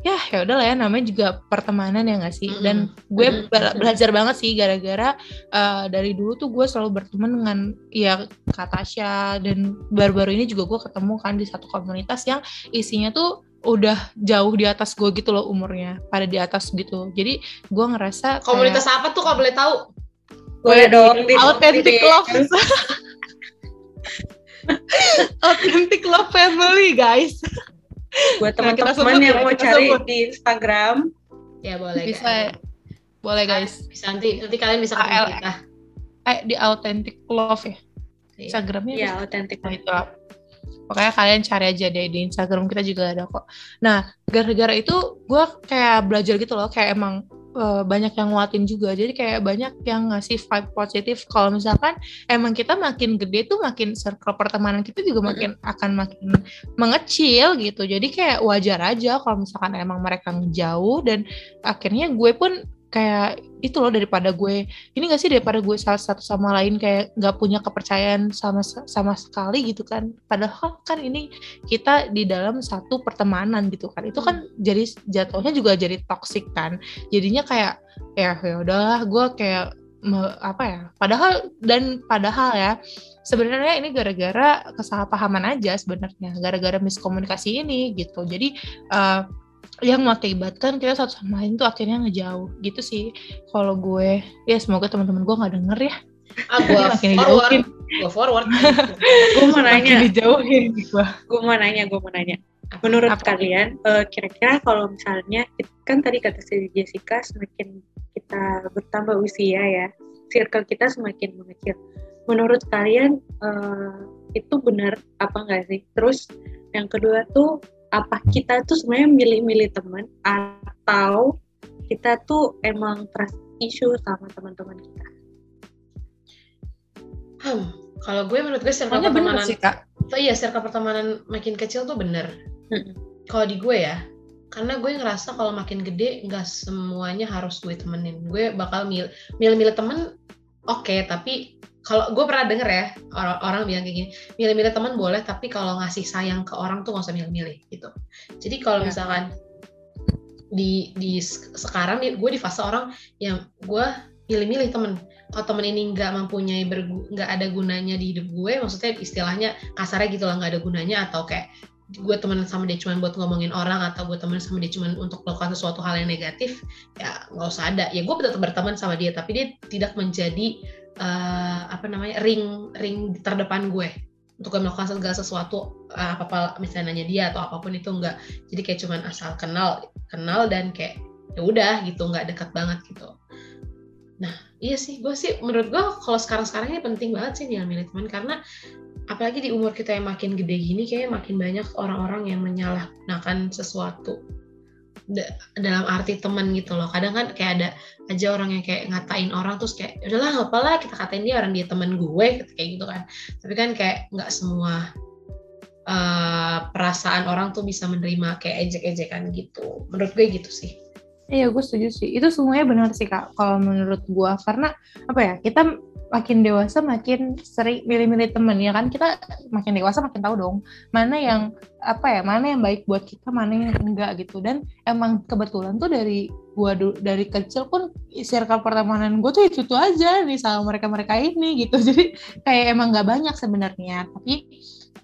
ya ya udah lah ya namanya juga pertemanan ya nggak sih? Dan gue bela- belajar banget sih gara-gara eh, dari dulu tuh gue selalu berteman dengan ya Kak Tasya. Dan baru-baru ini juga gue ketemu kan di satu komunitas yang isinya tuh udah jauh di atas gue gitu loh umurnya pada di atas gitu. Jadi gue ngerasa kayak- Komunitas apa tuh kalau boleh tahu? Boleh dong di authentic di- love. [laughs] Authentic love family guys buat Nah, teman-teman sebut yang ya, mau cari sebut. di Instagram Ya boleh. bisa guys. boleh guys Bisa nanti nanti kalian bisa AL. kita. eh di authentic love ya Iya. Instagramnya ya authentic Nah, itu. Pokoknya kalian cari aja deh di Instagram kita juga ada kok. Nah, gara-gara itu gue kayak belajar gitu loh, kayak emang eh, banyak yang nguatin juga. Jadi kayak banyak yang ngasih vibe positif. Kalau misalkan emang kita makin gede tuh makin circle pertemanan kita juga makin akan makin mengecil gitu. Jadi kayak wajar aja kalau misalkan emang mereka ngejauh dan akhirnya gue pun kayak itu loh daripada gue. Ini gak sih daripada gue salah satu sama lain kayak nggak punya kepercayaan sama sama sekali gitu kan? Padahal kan ini kita di dalam satu pertemanan gitu kan. Itu kan jadi jatuhnya juga jadi toxic kan. Jadinya kayak ya ya udahlah gue kayak me- apa ya padahal dan padahal ya sebenarnya ini gara-gara kesalahpahaman aja sebenarnya gara-gara miskomunikasi ini gitu. Jadi uh, yang mengakibatkan kita satu sama lain tuh akhirnya ngejauh. Gitu sih kalau gue. Ya semoga teman-teman gue nggak denger ya. Ah gue makin forward. dijauhin. gue forward. [laughs] Gue mau nanya. dijauhin gue gue mau nanya gue mau nanya. Menurut Apa? kalian eh, kira-kira kalau misalnya kan tadi kata si Jessica semakin kita bertambah usia ya circle kita semakin mengecil. Menurut kalian eh, itu benar apa enggak sih? Terus yang kedua tuh apa kita tuh sebenarnya milih-milih teman atau kita tuh emang trust issue sama teman-teman kita hmm, kalau gue menurut gue circle Soalnya pertemanan sih kak Oh iya, circle pertemanan makin kecil tuh bener. Mm-mm. Kalau di gue ya, karena gue ngerasa kalau makin gede nggak semuanya harus gue temenin. Gue bakal mil- milih-milih temen, oke, tapi kalau gue pernah denger ya orang, orang bilang kayak gini, milih-milih teman boleh, tapi kalau ngasih sayang ke orang tuh nggak usah milih-milih gitu. Jadi kalau Ya. misalkan di di se- sekarang gue di fase orang yang gue milih-milih temen. Kalau temen ini nggak mempunyai nggak ada gunanya di hidup gue, maksudnya istilahnya kasarnya gitu lah nggak ada gunanya atau kayak gue temenan sama dia cuma buat ngomongin orang atau gue temenan sama dia cuma untuk melakukan sesuatu hal yang negatif ya nggak usah ada ya gue tetap berteman sama dia tapi dia tidak menjadi eh, apa namanya ring ring terdepan gue. Untuk gue melakukan segala sesuatu eh, apa apa misalnya nanya dia atau apa pun itu enggak. Jadi kayak cuman asal kenal kenal dan kayak ya udah gitu nggak dekat banget gitu. Nah iya sih gue sih menurut gue kalau sekarang sekarang ini penting banget sih nih milih teman karena apalagi di umur kita yang makin gede gini kayak makin banyak orang-orang yang menyalahgunakan sesuatu Da- dalam arti teman gitu loh kadang kan kayak ada aja orang yang kayak ngatain orang terus kayak "Ya udahlah apa-lah kita katain dia orang dia teman gue kayak gitu kan tapi kan kayak nggak semua eh, perasaan orang tuh bisa menerima kayak ejek-ejekan gitu menurut gue gitu sih Iya, gue setuju sih. Itu semuanya benar sih kak. Kalau menurut gue, karena apa ya? Kita makin dewasa makin sering milih-milih temen ya kan. Kita makin dewasa makin tahu dong mana yang apa ya, mana yang baik buat kita, mana yang enggak gitu. Dan emang kebetulan tuh dari gua dari kecil pun circle pertemanan gue tuh itu tuh aja nih sama mereka-mereka ini gitu. [laughs] Jadi kayak emang nggak banyak sebenarnya. Tapi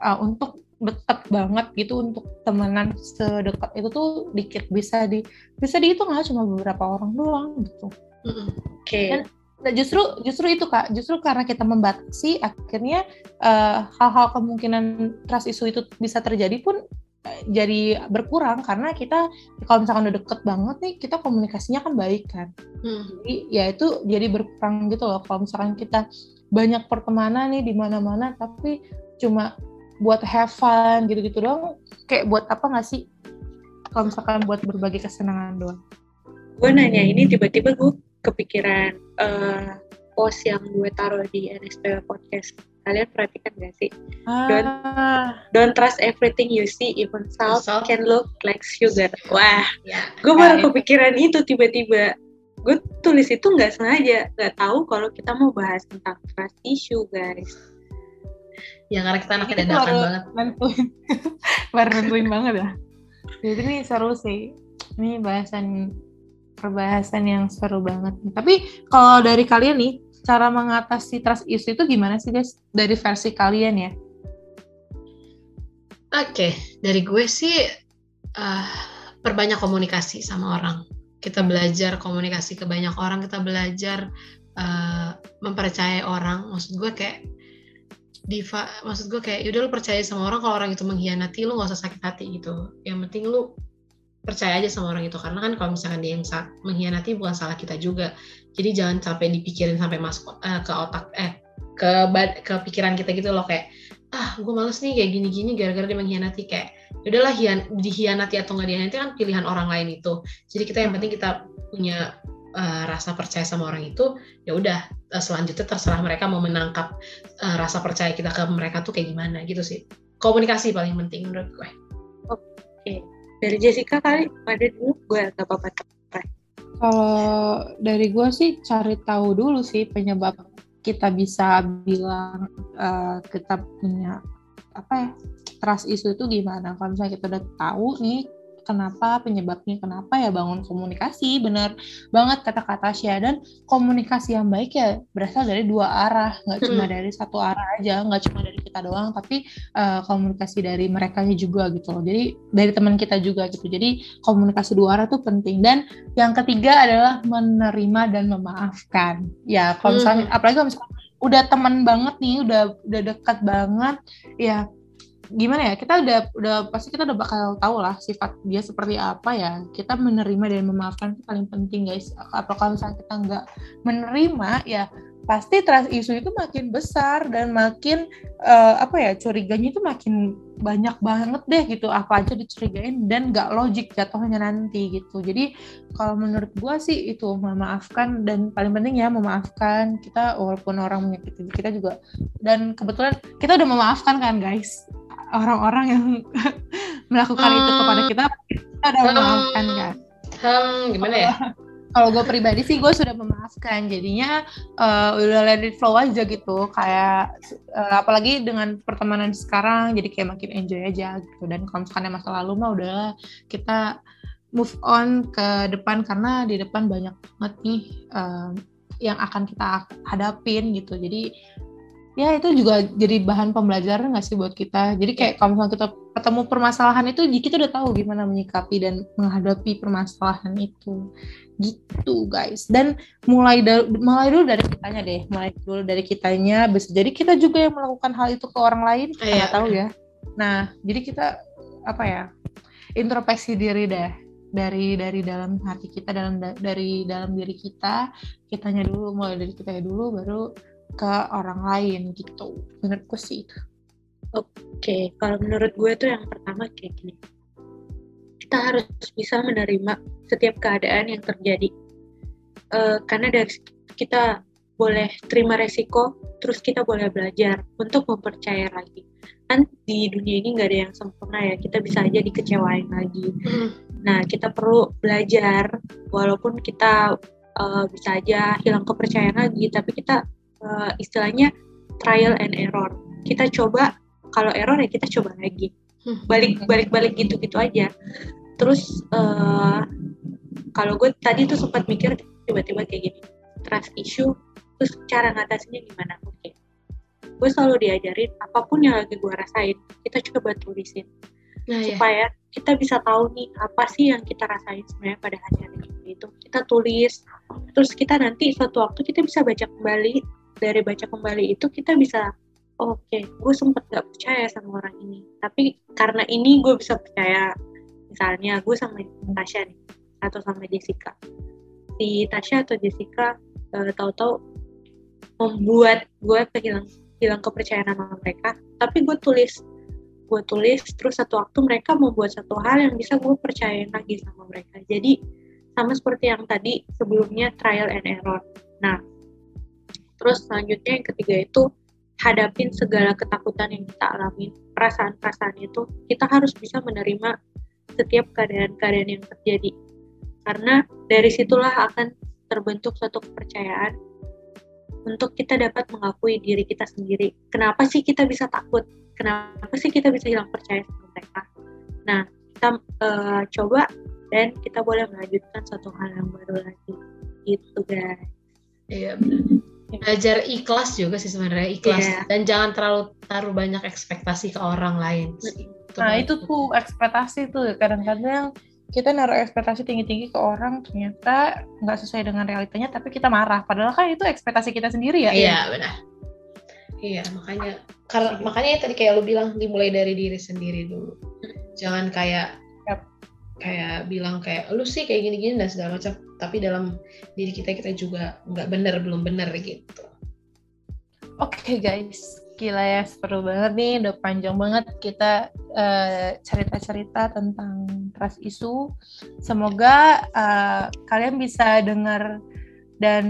uh, untuk deket banget gitu untuk temenan sedekat itu tuh dikit bisa di bisa dihitung lah cuma beberapa orang doang gitu. Oke Dan- Nah, justru justru itu kak, justru karena kita membatasi akhirnya eh, hal-hal kemungkinan trust issue itu bisa terjadi pun eh, jadi berkurang karena kita kalau misalkan udah deket banget nih kita komunikasinya kan baik kan. Mm. Jadi ya itu jadi berkurang gitu loh kalau misalkan kita banyak pertemanan nih di mana-mana tapi cuma buat have fun gitu-gitu doang kayak buat apa nggak sih? Kalau misalkan buat berbagi kesenangan doang. gue nanya ini tiba-tiba gue kepikiran eh, post yang gue taruh di NSP podcast. Kalian perhatikan gak sih? Ah, don't trust everything you see even salt Salt. can look like sugar. Wah ya. gue baru itu. kepikiran itu tiba-tiba. Gue tulis itu nggak sengaja nggak tahu kalau kita mau bahas tentang trust issue guys. Ya karena kita anaknya dadakan baru- banget. nentuin. [laughs] Baru nentuin banget ya. Jadi ini seru sih. Ini bahasan perbahasan yang seru banget tapi kalau dari kalian nih cara mengatasi trust issue itu gimana sih guys dari versi kalian ya Oke, dari gue sih eh, perbanyak komunikasi sama orang. Kita belajar komunikasi ke banyak orang, kita belajar eh, mempercayai orang. Maksud gue kayak diva, maksud gue kayak yaudah lu percaya sama orang kalau orang itu mengkhianati lu nggak usah sakit hati gitu. Yang penting lu percaya aja sama orang itu. Karena kan kalau misalkan dia yang mengkhianati bukan salah kita juga. Jadi jangan sampai dipikirin sampai masuk eh, ke otak eh ke ke pikiran kita gitu loh. Kayak ah gue males nih kayak gini-gini gara-gara dia mengkhianati. Kayak "Ya udahlah hian, dihianati atau nggak dihianati kan pilihan orang lain itu. Jadi kita yang penting kita punya eh, rasa percaya sama orang itu ya udah eh, selanjutnya terserah mereka mau menangkap eh, rasa percaya kita ke mereka tuh kayak gimana gitu sih. Komunikasi paling penting menurut gue dari Jessica kali ada dulu gue nggak apa-apa. Kalau dari gue sih cari tahu dulu sih penyebab kita bisa bilang eh, kita punya apa ya trust issue itu gimana. Kalau misalnya kita udah tahu nih kenapa penyebabnya kenapa ya bangun komunikasi benar banget kata-kata Tasya dan komunikasi yang baik ya berasal dari dua arah nggak cuma Hmm. dari satu arah aja nggak cuma dari kita doang tapi uh, komunikasi dari mereka juga gitu loh. Jadi dari teman kita juga gitu. Jadi komunikasi dua arah tuh penting. Dan yang ketiga adalah menerima dan memaafkan. Ya kalau Hmm. misalnya apalagi kalau misalnya udah teman banget nih udah udah dekat banget ya gimana ya kita udah udah pasti kita udah bakal tahu lah sifat dia seperti apa ya. Kita menerima dan memaafkan itu paling penting guys. Apa kalau misalnya kita nggak menerima ya pasti trust issue itu makin besar dan makin eh, apa ya curiganya itu makin banyak banget deh gitu apa aja dicurigain dan nggak logik jatuhnya nanti gitu jadi kalau menurut gua sih itu memaafkan dan paling penting ya memaafkan kita walaupun orang menyakiti kita juga dan kebetulan kita udah memaafkan kan guys orang-orang yang [laughs] melakukan itu Hmm. kepada kita kita udah Hmm. memaafkan kan Hmm, gimana ya? Kalau gue pribadi sih gue sudah memaafkan. Jadinya eh, udah let it flow aja gitu. Kayak eh, apalagi dengan pertemanan sekarang jadi kayak makin enjoy aja gitu. Dan kalau misalkan masa lalu mah udahlah kita move on ke depan. Karena di depan banyak banget nih eh, yang akan kita hadapin gitu. Jadi ya itu juga jadi bahan pembelajaran nggak sih buat kita? Jadi kayak kalau misalnya kita ketemu permasalahan itu kita udah tahu gimana menyikapi dan menghadapi permasalahan itu. Gitu guys. Dan mulai da- mulai dulu dari kitanya deh. Mulai dulu dari kitanya. Bisa jadi kita juga yang melakukan hal itu ke orang lain kita Iya. nggak tahu ya. Nah jadi kita apa ya introspeksi diri deh. Dari dari dalam hati kita dalam da- dari dalam diri kita. Kitanya dulu mulai dari kita dulu baru ke orang lain gitu menurutku sih itu Oke, kalau menurut gue tuh yang pertama kayak gini. Kita harus bisa menerima setiap keadaan yang terjadi. Eh, karena dari kita boleh terima resiko, terus kita boleh belajar untuk mempercaya lagi. Kan di dunia ini nggak ada yang sempurna ya, kita bisa aja dikecewain lagi. Hmm. Nah, kita perlu belajar, walaupun kita eh, bisa aja hilang kepercayaan lagi, tapi kita eh, istilahnya trial and error. Kita coba, kalau error ya kita coba lagi. Hmm. Balik, balik, balik gitu-gitu aja. Terus eh, kalau gue tadi tuh sempat mikir tiba-tiba kayak gini, trust issue, terus cara ngatasinnya gimana? Oke, gue selalu diajarin apa pun yang lagi gue rasain, kita coba tulisin Nah, ya. supaya kita bisa tahu nih apa sih yang kita rasain sebenarnya pada hari-hari itu kita tulis terus kita nanti suatu waktu kita bisa baca kembali dari baca kembali itu kita bisa oke gue sempet gak percaya sama orang ini. Tapi karena ini gue bisa percaya misalnya gue sama Tasya nih atau sama Jessica. Si Tasya atau Jessica eh, tahu-tahu membuat gue kehilang hilang kepercayaan sama mereka. Tapi gue tulis gue tulis terus satu waktu mereka membuat satu hal yang bisa gue percayain lagi sama mereka. Jadi sama seperti yang tadi sebelumnya trial and error. Nah terus selanjutnya yang ketiga itu hadapin segala ketakutan yang kita alami. Perasaan-perasaan itu kita harus bisa menerima setiap keadaan-keadaan yang terjadi. Karena dari situlah akan terbentuk suatu kepercayaan untuk kita dapat mengakui diri kita sendiri. Kenapa sih kita bisa takut? Kenapa sih kita bisa hilang percaya sama mereka? Nah kita eh, coba dan kita boleh melanjutkan suatu hal yang baru lagi. Gitu guys. Iya benar. Belajar ikhlas juga sih sebenarnya ikhlas Iya. dan jangan terlalu taruh banyak ekspektasi ke orang lain. sih. Nah itu tuh ekspektasi tuh kadang-kadang kita naruh ekspektasi tinggi-tinggi ke orang ternyata nggak sesuai dengan realitanya tapi kita marah padahal kan itu ekspektasi kita sendiri ya Iya benar. Iya makanya karena makanya tadi kayak lu bilang dimulai dari diri sendiri dulu. Jangan kayak. Kayak bilang kayak lu sih kayak gini-gini dan segala macam. Tapi dalam diri kita kita juga nggak benar belum benar gitu. Oke guys, gila ya seru banget nih, udah panjang banget kita eh, cerita-cerita tentang trust issue. Semoga eh, kalian bisa dengar dan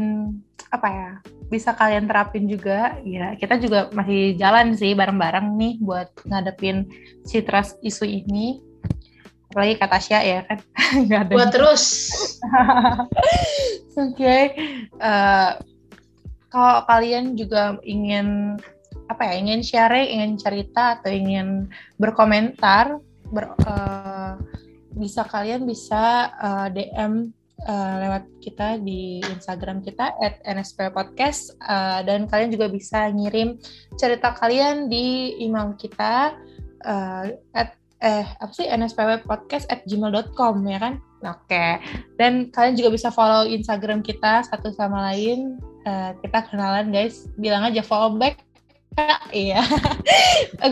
apa ya, bisa kalian terapin juga. Ya, kita juga masih jalan sih bareng-bareng nih buat ngadepin si trust issue ini. Apalagi kata Tasya ya kan, [laughs] nggak ada. Buat terus. [laughs] Oke, eh, kalau kalian juga ingin apa ya, ingin sharing, ingin cerita atau ingin berkomentar, ber, eh, bisa kalian bisa uh, DM uh, lewat kita di Instagram kita at NSP Podcast uh, dan kalian juga bisa ngirim cerita kalian di email kita uh, at eh apa sih nspw podcast at gmail.com ya kan? Oke. Okay. dan kalian juga bisa follow Instagram kita satu sama lain. Uh, kita kenalan guys. Bilang aja follow back. [laughs] Iya.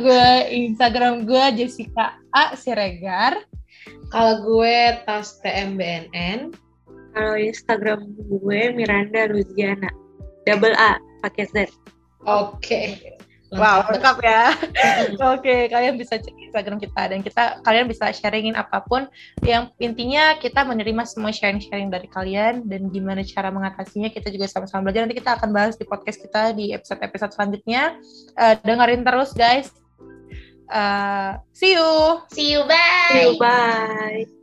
Gue Instagram gue Jessica A. Siregar. Kalau gue tas TMBNN kalau Instagram gue Miranda Luziana double A pakai Z. Oke. Okay. Wow, lengkap ya. [laughs] Oke, okay, kalian bisa cek Instagram kita dan kita kalian bisa sharingin apa pun. Yang intinya kita menerima semua sharing-sharing dari kalian dan gimana cara mengatasinya kita juga sama-sama belajar. Nanti kita akan bahas di podcast kita di episode-episode selanjutnya. Uh, dengerin terus guys. Uh, see you. See you. Bye. See you. Bye.